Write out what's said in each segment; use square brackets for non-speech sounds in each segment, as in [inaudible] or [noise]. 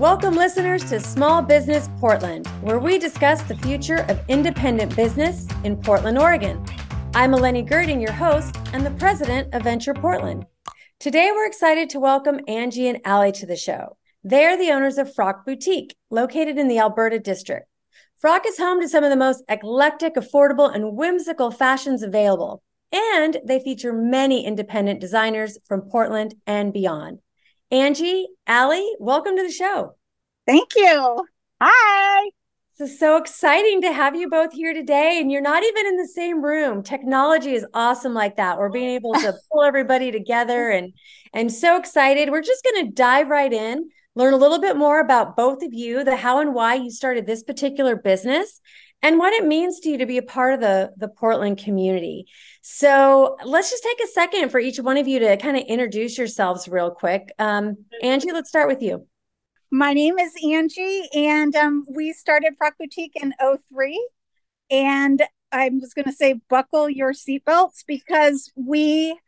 Welcome, listeners, to Small Business Portland, where we discuss the future of independent business in Portland, Oregon. I'm Eleni Girding, your host and the president of Venture Portland. Today, we're excited to welcome Angie and Allie to the show. They are the owners of Frock Boutique, located in the Alberta district. Frock is home to some of the most eclectic, affordable, and whimsical fashions available, and they feature many independent designers from Portland and beyond. Angie, Allie, welcome to the show. Thank you. Hi. This is so exciting to have you both here today. And you're not even in the same room. Technology is awesome like that. We're being able to [laughs] pull everybody together and and so excited. We're just going to dive right in, learn a little bit more about both of you, the how and why you started this particular business, and what it means to you to be a part of the, the Portland community. So let's just take a second for each one of you to kind of introduce yourselves real quick. Um, Angie, let's start with you. My name is Angie, and um, we started Frock Boutique in 03. And I was going to say, buckle your seatbelts because we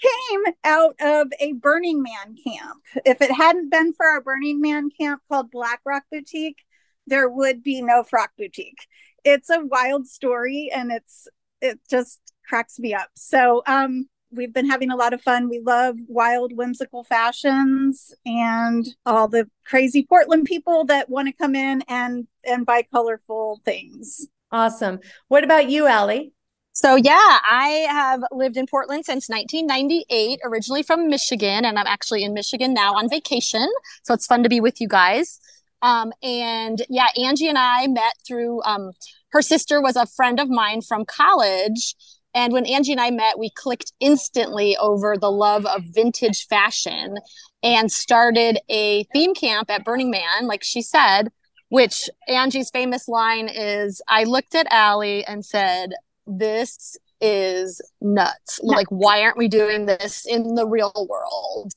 came out of a Burning Man camp. If it hadn't been for our Burning Man camp called Black Rock Boutique, there would be no Frock Boutique. It's a wild story, and it's it just cracks me up. So, um, we've been having a lot of fun. We love wild, whimsical fashions and all the crazy Portland people that want to come in and and buy colorful things. Awesome. What about you, Allie? So yeah, I have lived in Portland since 1998, originally from Michigan, and I'm actually in Michigan now on vacation. So it's fun to be with you guys. Um, and yeah, Angie and I met through um, her sister was a friend of mine from college and when Angie and I met, we clicked instantly over the love of vintage fashion and started a theme camp at Burning Man, like she said, which Angie's famous line is I looked at Allie and said, This is nuts. Like, why aren't we doing this in the real world?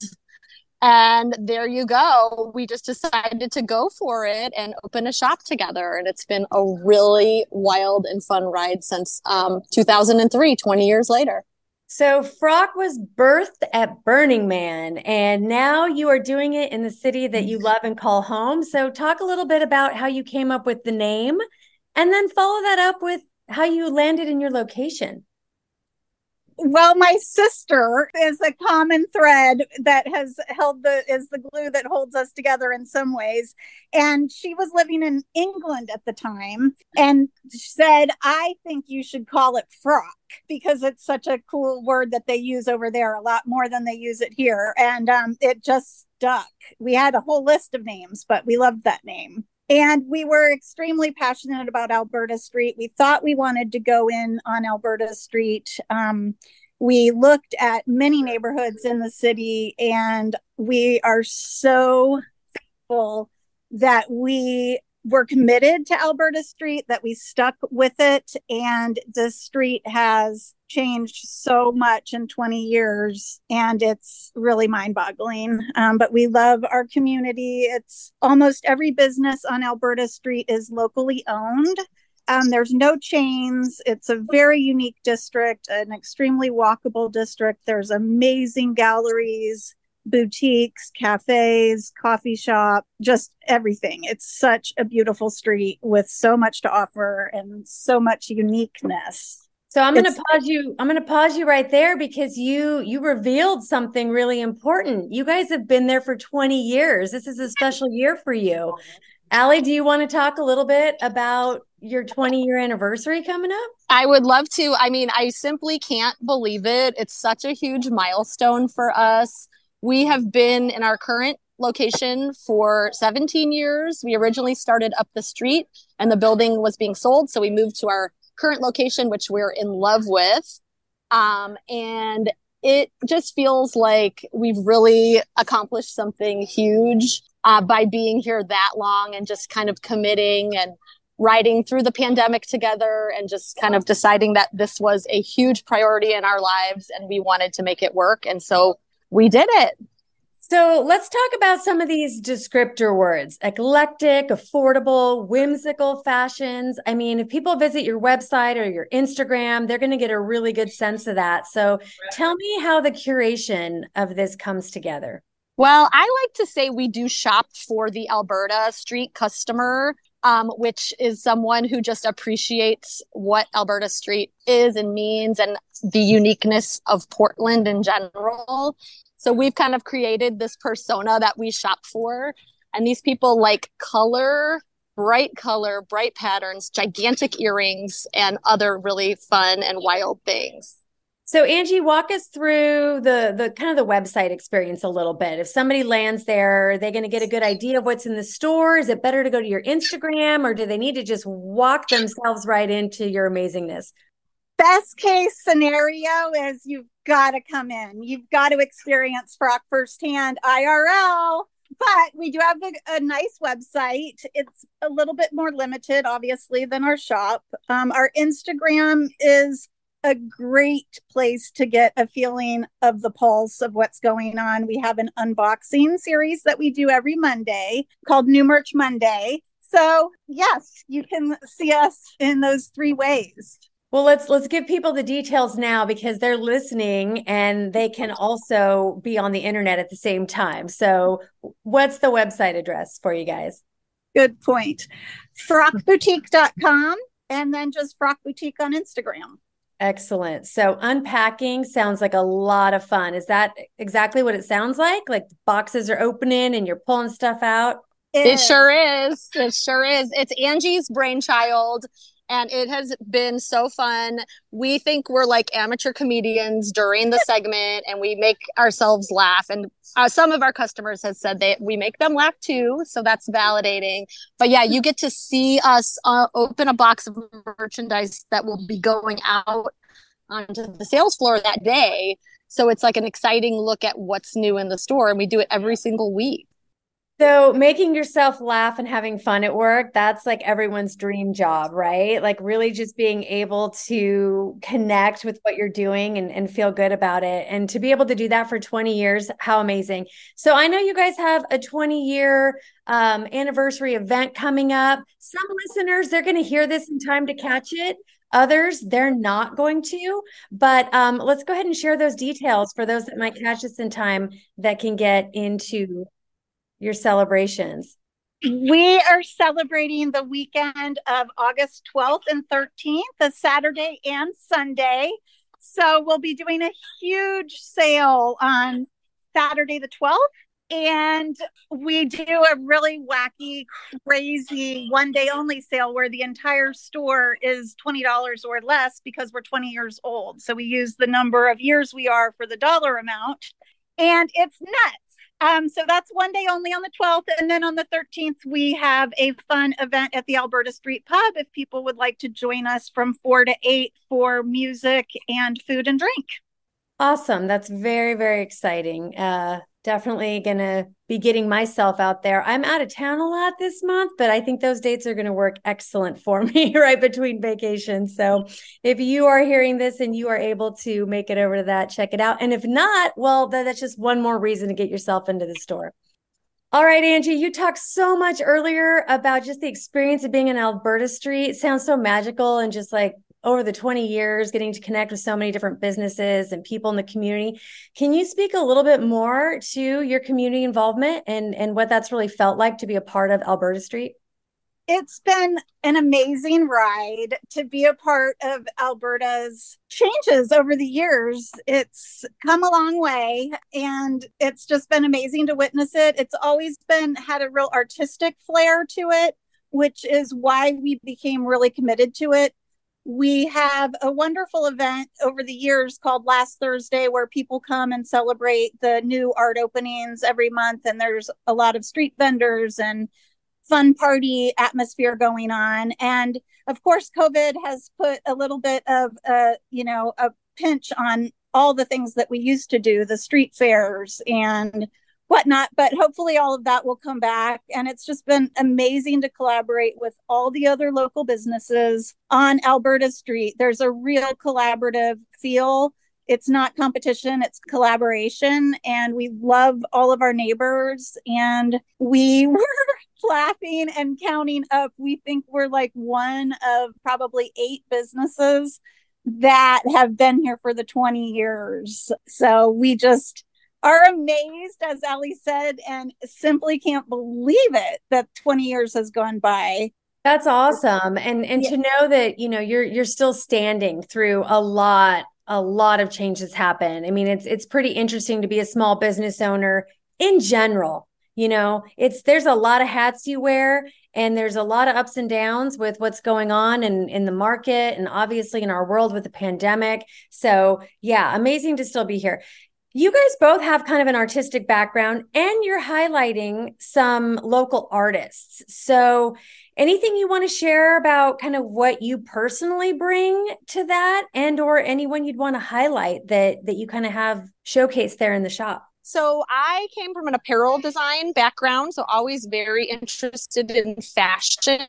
And there you go. We just decided to go for it and open a shop together. And it's been a really wild and fun ride since um, 2003, 20 years later. So, Frock was birthed at Burning Man, and now you are doing it in the city that you love and call home. So, talk a little bit about how you came up with the name and then follow that up with how you landed in your location. Well, my sister is a common thread that has held the is the glue that holds us together in some ways. And she was living in England at the time and said, I think you should call it frock because it's such a cool word that they use over there a lot more than they use it here. And um, it just stuck. We had a whole list of names, but we loved that name. And we were extremely passionate about Alberta Street. We thought we wanted to go in on Alberta Street. Um, we looked at many neighborhoods in the city, and we are so thankful that we were committed to Alberta Street, that we stuck with it. And the street has changed so much in 20 years, and it's really mind boggling. Um, but we love our community. It's almost every business on Alberta Street is locally owned. Um, there's no chains. It's a very unique district, an extremely walkable district. There's amazing galleries boutiques, cafes, coffee shop, just everything. It's such a beautiful street with so much to offer and so much uniqueness. So I'm going to pause you. I'm going to pause you right there because you you revealed something really important. You guys have been there for 20 years. This is a special year for you. Allie, do you want to talk a little bit about your 20 year anniversary coming up? I would love to. I mean, I simply can't believe it. It's such a huge milestone for us. We have been in our current location for 17 years. We originally started up the street and the building was being sold. So we moved to our current location, which we're in love with. Um, and it just feels like we've really accomplished something huge uh, by being here that long and just kind of committing and riding through the pandemic together and just kind of deciding that this was a huge priority in our lives and we wanted to make it work. And so we did it. So let's talk about some of these descriptor words eclectic, affordable, whimsical fashions. I mean, if people visit your website or your Instagram, they're going to get a really good sense of that. So tell me how the curation of this comes together. Well, I like to say we do shop for the Alberta street customer, um, which is someone who just appreciates what Alberta street is and means and the uniqueness of Portland in general. So we've kind of created this persona that we shop for. And these people like color, bright color, bright patterns, gigantic earrings, and other really fun and wild things. So Angie, walk us through the the kind of the website experience a little bit. If somebody lands there, are they going to get a good idea of what's in the store? Is it better to go to your Instagram or do they need to just walk themselves right into your amazingness? Best case scenario is you've got to come in. You've got to experience Frock firsthand IRL. But we do have a, a nice website. It's a little bit more limited, obviously, than our shop. Um, our Instagram is a great place to get a feeling of the pulse of what's going on. We have an unboxing series that we do every Monday called New Merch Monday. So, yes, you can see us in those three ways. Well, let's let's give people the details now because they're listening and they can also be on the internet at the same time. So, what's the website address for you guys? Good point. Frockboutique.com and then just Frock Boutique on Instagram. Excellent. So unpacking sounds like a lot of fun. Is that exactly what it sounds like? Like boxes are opening and you're pulling stuff out? It, it sure is. It sure is. It's Angie's brainchild and it has been so fun. We think we're like amateur comedians during the segment, and we make ourselves laugh. And uh, some of our customers have said that we make them laugh too, so that's validating. But yeah, you get to see us uh, open a box of merchandise that will be going out onto the sales floor that day. So it's like an exciting look at what's new in the store, and we do it every single week. So, making yourself laugh and having fun at work, that's like everyone's dream job, right? Like, really just being able to connect with what you're doing and, and feel good about it. And to be able to do that for 20 years, how amazing. So, I know you guys have a 20 year um, anniversary event coming up. Some listeners, they're going to hear this in time to catch it. Others, they're not going to. But um, let's go ahead and share those details for those that might catch this in time that can get into your celebrations? We are celebrating the weekend of August 12th and 13th, a Saturday and Sunday. So we'll be doing a huge sale on Saturday the 12th. And we do a really wacky, crazy one day only sale where the entire store is $20 or less because we're 20 years old. So we use the number of years we are for the dollar amount. And it's nuts um, so that's one day only on the 12th. And then on the 13th, we have a fun event at the Alberta Street Pub if people would like to join us from four to eight for music and food and drink. Awesome. That's very, very exciting. Uh, definitely going to be getting myself out there. I'm out of town a lot this month, but I think those dates are going to work excellent for [laughs] me right between vacations. So if you are hearing this and you are able to make it over to that, check it out. And if not, well, that's just one more reason to get yourself into the store. All right, Angie, you talked so much earlier about just the experience of being in Alberta Street. It sounds so magical and just like over the 20 years getting to connect with so many different businesses and people in the community can you speak a little bit more to your community involvement and and what that's really felt like to be a part of alberta street it's been an amazing ride to be a part of Alberta's changes over the years. It's come a long way and it's just been amazing to witness it. It's always been had a real artistic flair to it, which is why we became really committed to it we have a wonderful event over the years called Last Thursday where people come and celebrate the new art openings every month. And there's a lot of street vendors and fun party atmosphere going on. And of course, COVID has put a little bit of, a, you know, a pinch on all the things that we used to do the street fairs and whatnot. But hopefully, all of that will come back. And it's just been amazing to collaborate with all the other local businesses on Alberta Street. There's a real collaborative feel. It's not competition, it's collaboration. And we love all of our neighbors. And we [laughs] were laughing and counting up. We think we're like one of probably eight businesses that have been here for the 20 years. So we just are amazed, as Ali said, and simply can't believe it that 20 years has gone by. That's awesome. And and yeah. to know that, you know, you're you're still standing through a lot a lot of changes happen. I mean, it's it's pretty interesting to be a small business owner in general. You know, it's there's a lot of hats you wear and there's a lot of ups and downs with what's going on in in the market and obviously in our world with the pandemic. So, yeah, amazing to still be here. You guys both have kind of an artistic background and you're highlighting some local artists. So, anything you want to share about kind of what you personally bring to that and or anyone you'd want to highlight that that you kind of have showcased there in the shop? So I came from an apparel design background, so always very interested in fashion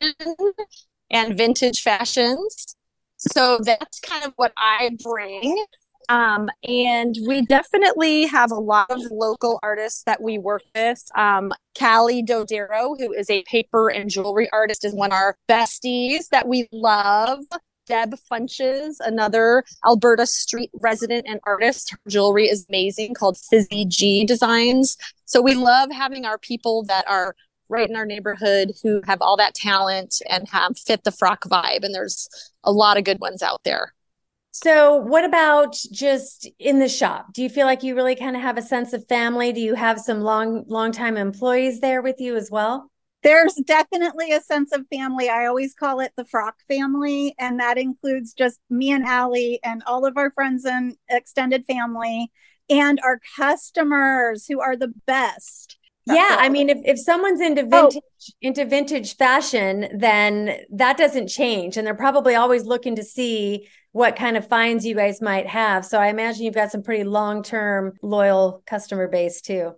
and vintage fashions. So that's kind of what I bring. Um, and we definitely have a lot of local artists that we work with. Um, Callie Dodero, who is a paper and jewelry artist, is one of our besties that we love. Deb Funches, another Alberta street resident and artist. Her jewelry is amazing called Fizzy G Designs. So we love having our people that are right in our neighborhood who have all that talent and have fit the frock vibe. And there's a lot of good ones out there. So, what about just in the shop? Do you feel like you really kind of have a sense of family? Do you have some long, long time employees there with you as well? There's definitely a sense of family. I always call it the Frock family, and that includes just me and Allie and all of our friends and extended family and our customers who are the best. Yeah, I mean, if, if someone's into oh. vintage oh. into vintage fashion, then that doesn't change, and they're probably always looking to see what kind of finds you guys might have. So I imagine you've got some pretty long term loyal customer base too.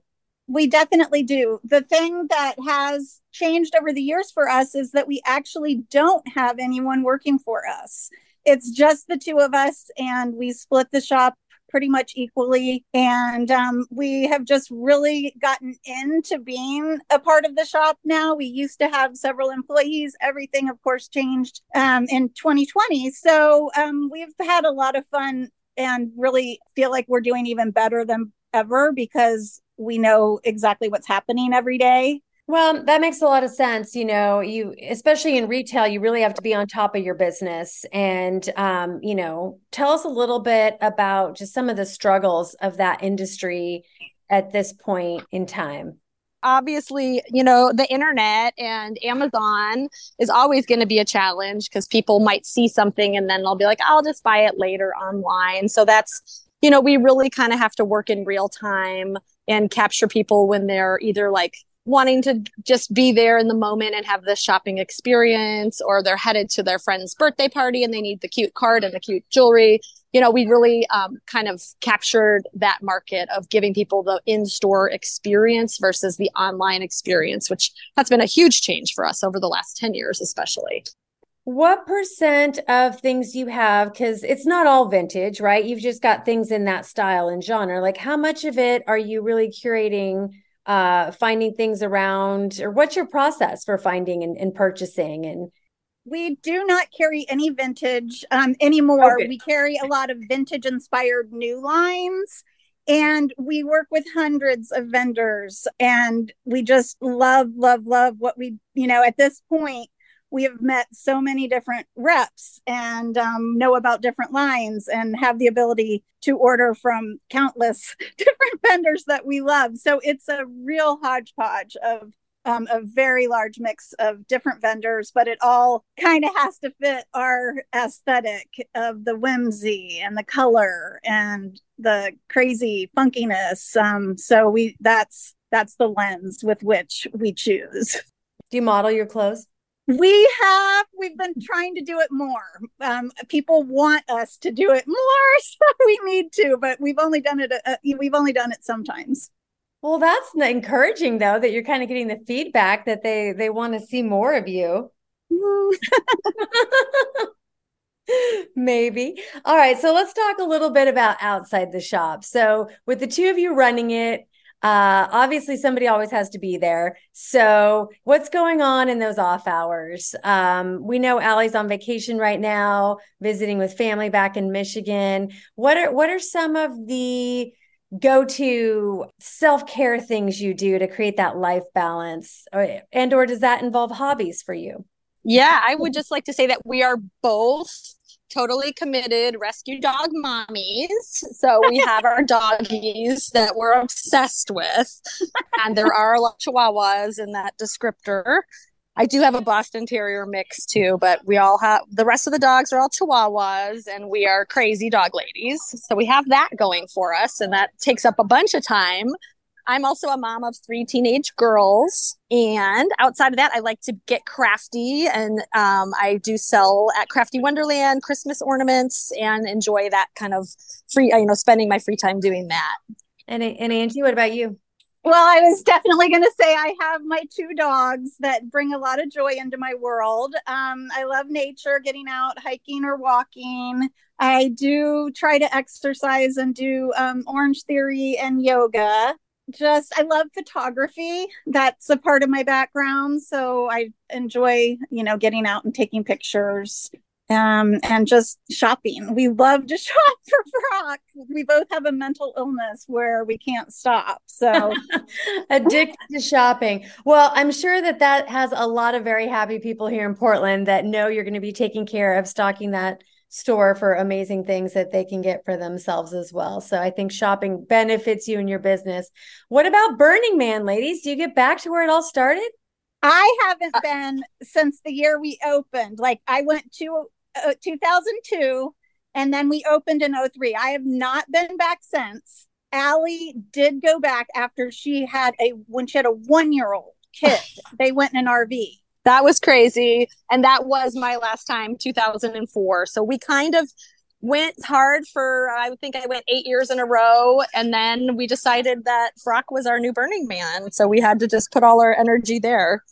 We definitely do. The thing that has changed over the years for us is that we actually don't have anyone working for us. It's just the two of us, and we split the shop pretty much equally. And um, we have just really gotten into being a part of the shop now. We used to have several employees. Everything, of course, changed um, in 2020. So um, we've had a lot of fun and really feel like we're doing even better than ever because we know exactly what's happening every day well, that makes a lot of sense. You know, you especially in retail, you really have to be on top of your business. And um, you know, tell us a little bit about just some of the struggles of that industry at this point in time. Obviously, you know, the internet and Amazon is always going to be a challenge because people might see something and then they'll be like, I'll just buy it later online. So that's, you know, we really kind of have to work in real time and capture people when they're either like wanting to just be there in the moment and have the shopping experience or they're headed to their friend's birthday party and they need the cute card and the cute jewelry. You know we really um, kind of captured that market of giving people the in-store experience versus the online experience which that's been a huge change for us over the last 10 years especially. What percent of things you have because it's not all vintage right? You've just got things in that style and genre. Like how much of it are you really curating uh, finding things around, or what's your process for finding and, and purchasing? And we do not carry any vintage um, anymore. Okay. We carry a lot of vintage inspired new lines. And we work with hundreds of vendors, and we just love, love, love what we, you know, at this point, we have met so many different reps and um, know about different lines and have the ability to order from countless [laughs] different vendors that we love. So it's a real hodgepodge of um, a very large mix of different vendors, but it all kind of has to fit our aesthetic of the whimsy and the color and the crazy funkiness. Um, so we that's that's the lens with which we choose. Do you model your clothes? We have we've been trying to do it more um, people want us to do it more [laughs] so we need to but we've only done it uh, we've only done it sometimes well that's encouraging though that you're kind of getting the feedback that they they want to see more of you [laughs] Maybe. All right. So let's talk a little bit about outside the shop. So, with the two of you running it, uh, obviously, somebody always has to be there. So, what's going on in those off hours? Um, we know Allie's on vacation right now, visiting with family back in Michigan. What are what are some of the go to self-care things you do to create that life balance and or does that involve hobbies for you yeah i would just like to say that we are both totally committed rescue dog mommies so we have our doggies that we're obsessed with and there are a lot of chihuahuas in that descriptor I do have a Boston Terrier mix too, but we all have the rest of the dogs are all Chihuahuas and we are crazy dog ladies. So we have that going for us and that takes up a bunch of time. I'm also a mom of three teenage girls. And outside of that, I like to get crafty and um, I do sell at Crafty Wonderland Christmas ornaments and enjoy that kind of free, you know, spending my free time doing that. And, and Angie, what about you? Well, I was definitely going to say I have my two dogs that bring a lot of joy into my world. Um, I love nature, getting out hiking or walking. I do try to exercise and do um, Orange Theory and yoga. Just, I love photography. That's a part of my background. So I enjoy, you know, getting out and taking pictures um, and just shopping. We love to [laughs] shop for Frock. We both have a mental illness where we can't stop. So [laughs] addicted to shopping. Well, I'm sure that that has a lot of very happy people here in Portland that know you're going to be taking care of stocking that store for amazing things that they can get for themselves as well. So I think shopping benefits you and your business. What about Burning Man, ladies? Do you get back to where it all started? I haven't uh, been since the year we opened. Like I went to uh, 2002 and then we opened in 03 i have not been back since Allie did go back after she had a when she had a one year old kid [laughs] they went in an rv that was crazy. And that was my last time 2004 so we kind of went hard for i think i went eight years in a row. And then we decided that frock was our new burning man. So we had to just put all our energy there.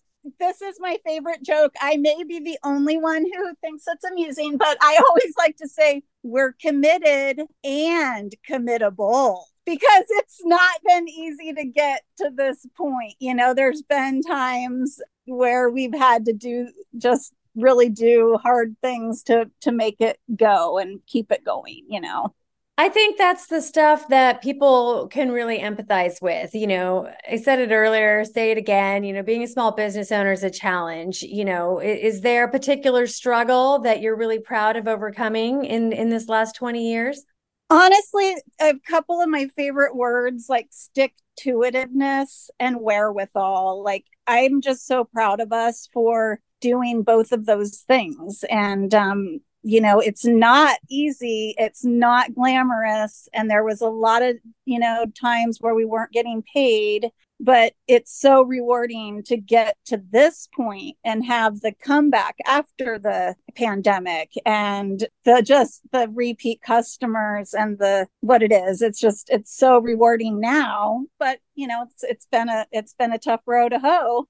This is my favorite joke. I may be the only one who thinks it's amusing, but I always like to say we're committed and committable because it's not been easy to get to this point. You know, there's been times where we've had to do just really do hard things to to make it go and keep it going, you know. I think that's the stuff that people can really empathize with. You know, I said it earlier, say it again. You know, being a small business owner is a challenge. You know, is, is there a particular struggle that you're really proud of overcoming in in this last 20 years? Honestly, a couple of my favorite words like stick to itiveness and wherewithal. Like, I'm just so proud of us for doing both of those things. And um, you know it's not easy it's not glamorous and there was a lot of you know times where we weren't getting paid but it's so rewarding to get to this point and have the comeback after the pandemic and the just the repeat customers and the what it is. It's just it's so rewarding now but you know it's it's been a it's been a tough road to hoe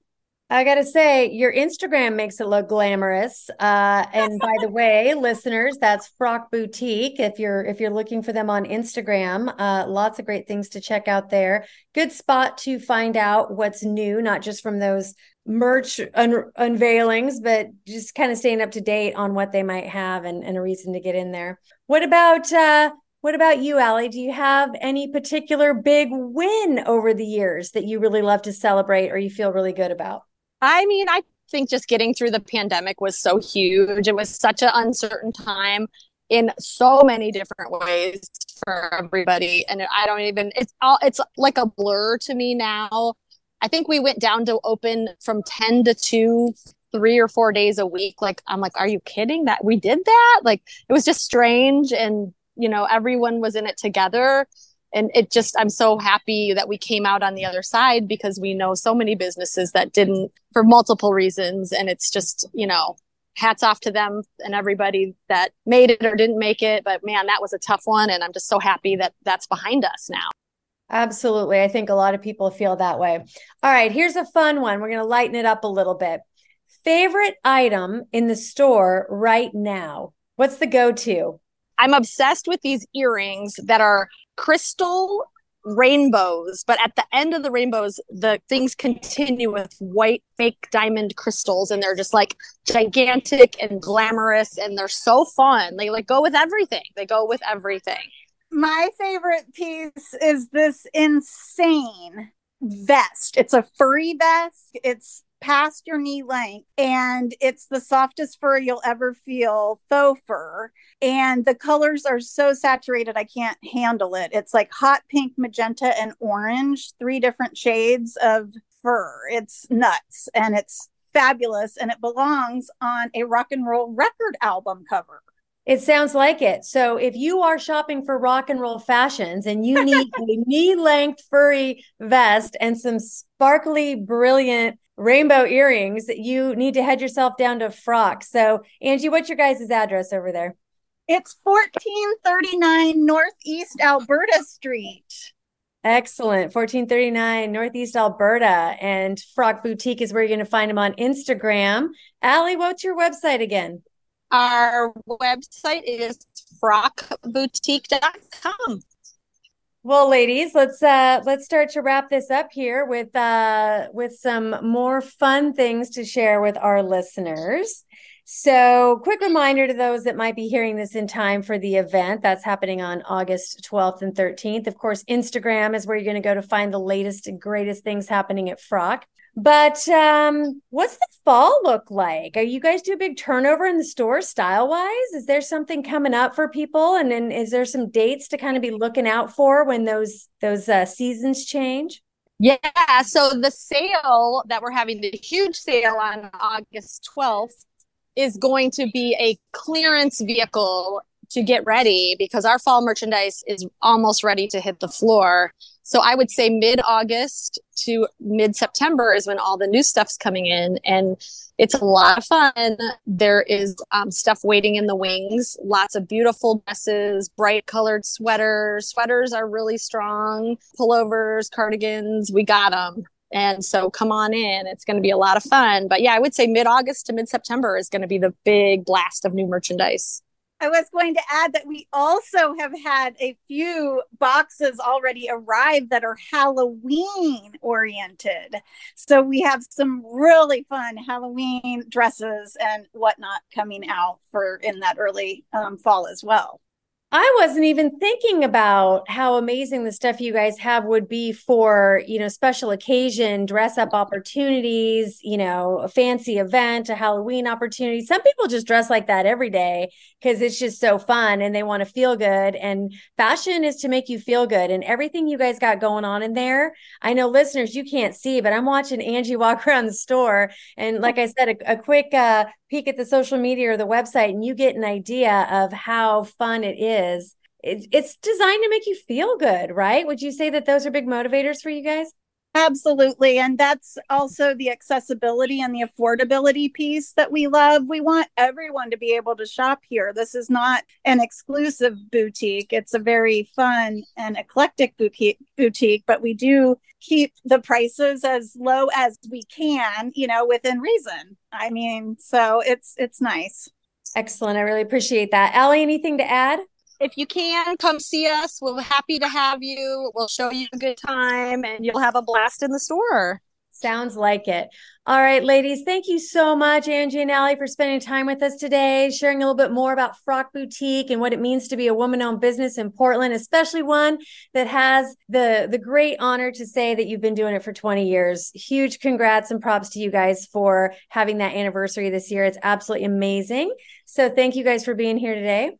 I got to say, your Instagram makes it look glamorous. Uh, and by the way, [laughs] listeners, that's Frock Boutique. If you're if you're looking for them on Instagram, uh, lots of great things to check out there. Good spot to find out what's new, not just from those merch un- unveilings, but just kind of staying up to date on what they might have and, and a reason to get in there. What about uh, what about you, Allie? Do you have any particular big win over the years that you really love to celebrate or you feel really good about? I mean, I think just getting through the pandemic was so huge. It was such an uncertain time in so many different ways for everybody. And I don't even, it's all, it's like a blur to me now. I think we went down to open from 10 to 2 three or four days a week like i'm like are you kidding that we did that like it was just strange and you know everyone was in it together and it just i'm so happy that we came out on the other side because we know so many businesses that didn't for multiple reasons. And it's just you know hats off to them and everybody that made it or didn't make it. But man that was a tough one. And i'm just so happy that that's behind us now. Absolutely. I think a lot of people feel that way. All right. Here's a fun one. We're going to lighten it up a little bit. Favorite item in the store right now? What's the go-to? I'm obsessed with these earrings that are crystal rainbows, but at the end of the rainbows, the things continue with white fake diamond crystals, and they're just like gigantic and glamorous, and they're so fun. They like go with everything. They go with everything. My favorite piece is this insane vest. It's a furry vest. It's past your knee length and it's the softest fur you'll ever feel faux fur. And the colors are so saturated i can't handle it. It's like hot pink magenta and orange three different shades of fur. It's nuts and it's fabulous and it belongs on a rock and roll record album cover. It sounds like it. So if you are shopping for rock and roll fashions and you need [laughs] a knee length furry vest and some sparkly, brilliant rainbow earrings, you need to head yourself down to Frock. So Angie, what's your guys' address over there? It's 1439 Northeast Alberta Street. Excellent. 1439 Northeast Alberta. And Frock Boutique is where you're going to find them on Instagram. Allie, what's your website again? Our website is frockboutique.com. Well, ladies, let's uh let's start to wrap this up here with uh with some more fun things to share with our listeners. So, quick reminder to those that might be hearing this in time for the event that's happening on August 12th and 13th. Of course, Instagram is where you're going to go to find the latest and greatest things happening at Frock. But um, what's the fall look like? Are you guys do a big turnover in the store style wise? Is there something coming up for people? And then is there some dates to kind of be looking out for when those those uh, seasons change? Yeah, so the sale that we're having, the huge sale on August 12th, is going to be a clearance vehicle to get ready because our fall merchandise is almost ready to hit the floor. So I would say mid August to mid September is when all the new stuff's coming in, and it's a lot of fun. There is um, stuff waiting in the wings, lots of beautiful dresses, bright colored sweaters. Sweaters are really strong, pullovers, cardigans. We got them. And so come on in. It's going to be a lot of fun. But yeah, I would say mid August to mid September is going to be the big blast of new merchandise. I was going to add that we also have had a few boxes already arrive that are Halloween oriented. So we have some really fun Halloween dresses and whatnot coming out for in that early um, fall as well. I wasn't even thinking about how amazing the stuff you guys have would be for, you know, special occasion, dress up opportunities, you know, a fancy event, a Halloween opportunity. Some people just dress like that every day because it's just so fun and they want to feel good. And fashion is to make you feel good. And everything you guys got going on in there, I know listeners, you can't see, but I'm watching Angie walk [laughs] around the store. And like I said, a, a quick uh, peek at the social media or the website and you get an idea of how fun it is. It's, designed to make you feel good, right? Would you say that those are big motivators for you guys? Absolutely. And that's also the accessibility and the affordability piece that we love. We want everyone to be able to shop here. This is not an exclusive boutique, it's a very fun and eclectic boutique, but we do keep the prices as low as we can, you know, within reason. I mean, so it's it's nice. Excellent. I really appreciate that. Allie, anything to add? If you can come see us we're happy to have you we'll show you a good time and you'll have a blast in the store Sounds like it. All right, ladies, thank you so much, Angie and Allie, for spending time with us today, sharing a little bit more about Frock Boutique and what it means to be a woman-owned business in Portland, especially one that has the the great honor to say that you've been doing it for 20 years. Huge congrats and props to you guys for having that anniversary this year. It's absolutely amazing. So thank you guys for being here today.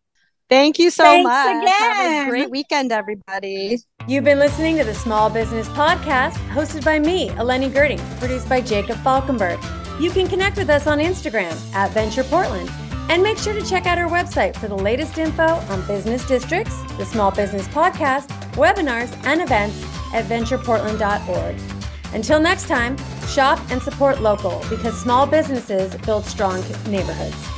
Thank you so Thanks much. Again. Have a great weekend, everybody. You've been listening to the Small Business Podcast, hosted by me, Eleni Girding, produced by Jacob Falkenberg. You can connect with us on Instagram at Venture Portland. And make sure to check out our website for the latest info on business districts, the Small Business Podcast, webinars, and events at ventureportland.org. Until next time, shop and support local because small businesses build strong neighborhoods.